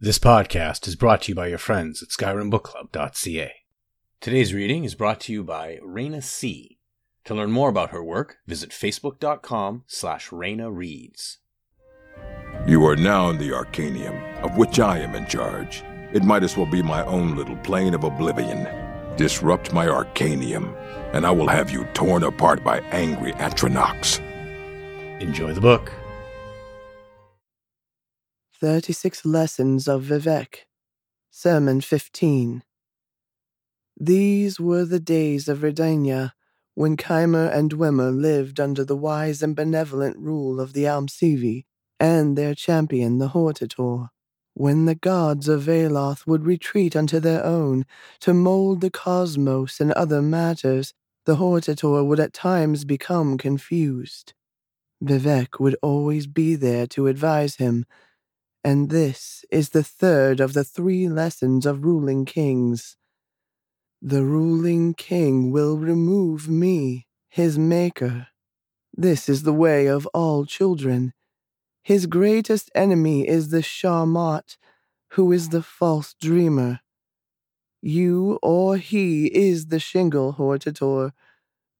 This podcast is brought to you by your friends at SkyrimBookClub.ca. Today's reading is brought to you by Raina C. To learn more about her work, visit facebook.com slash Raina Reads. You are now in the Arcanaeum, of which I am in charge. It might as well be my own little plane of oblivion. Disrupt my Arcanaeum, and I will have you torn apart by angry Atronachs. Enjoy the book. 36 Lessons of Vivec, Sermon 15. These were the days of Resdayn, when Chimer and Dwemer lived under the wise and benevolent rule of the Almsivi and their champion, the Hortator, when the gods of Veloth would retreat unto their own to mold the cosmos and other matters, the Hortator would at times become confused. Vivec would always be there to advise him and this is the third of the three lessons of ruling kings. The ruling king will remove me, his maker. This is the way of all children. His greatest enemy is the Sharmat, who is the false dreamer. You or he is the shingle hortator.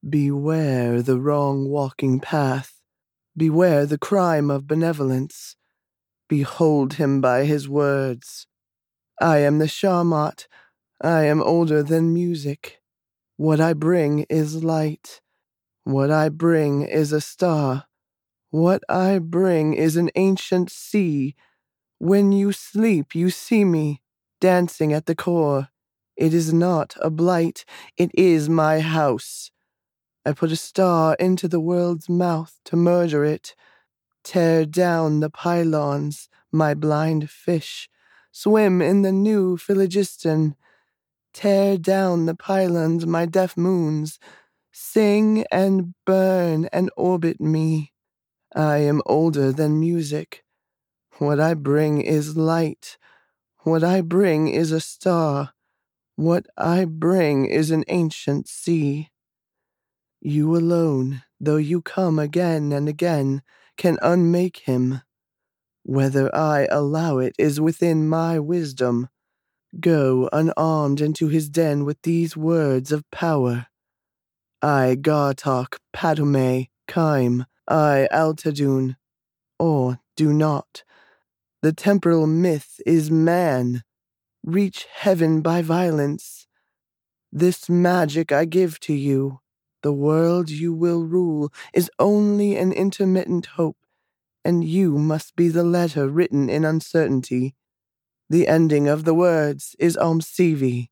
Beware the wrong walking path. Beware the crime of benevolence. Behold him by his words. I am the Sharmat. I am older than music. What I bring is light. What I bring is a star. What I bring is an ancient sea. When you sleep, you see me, dancing at the core. It is not a blight, it is my house. I put a star into the world's mouth to murder it. Tear down the pylons, my blind fish. Swim in the new phlogiston. Tear down the pylons, my deaf moons. Sing and burn and orbit me. I am older than music. What I bring is light. What I bring is a star. What I bring is an ancient sea. You alone, though you come again and again, can unmake him. Whether I allow it is within my wisdom. Go unarmed into his den with these words of power. I Ghartok, Padhome, Kaim, I Altadoon. Or do not. The temporal myth is man. Reach heaven by violence. This magic I give to you. The world you will rule is only an intermittent hope, and you must be the letter written in uncertainty. The ending of the words is Almsivi.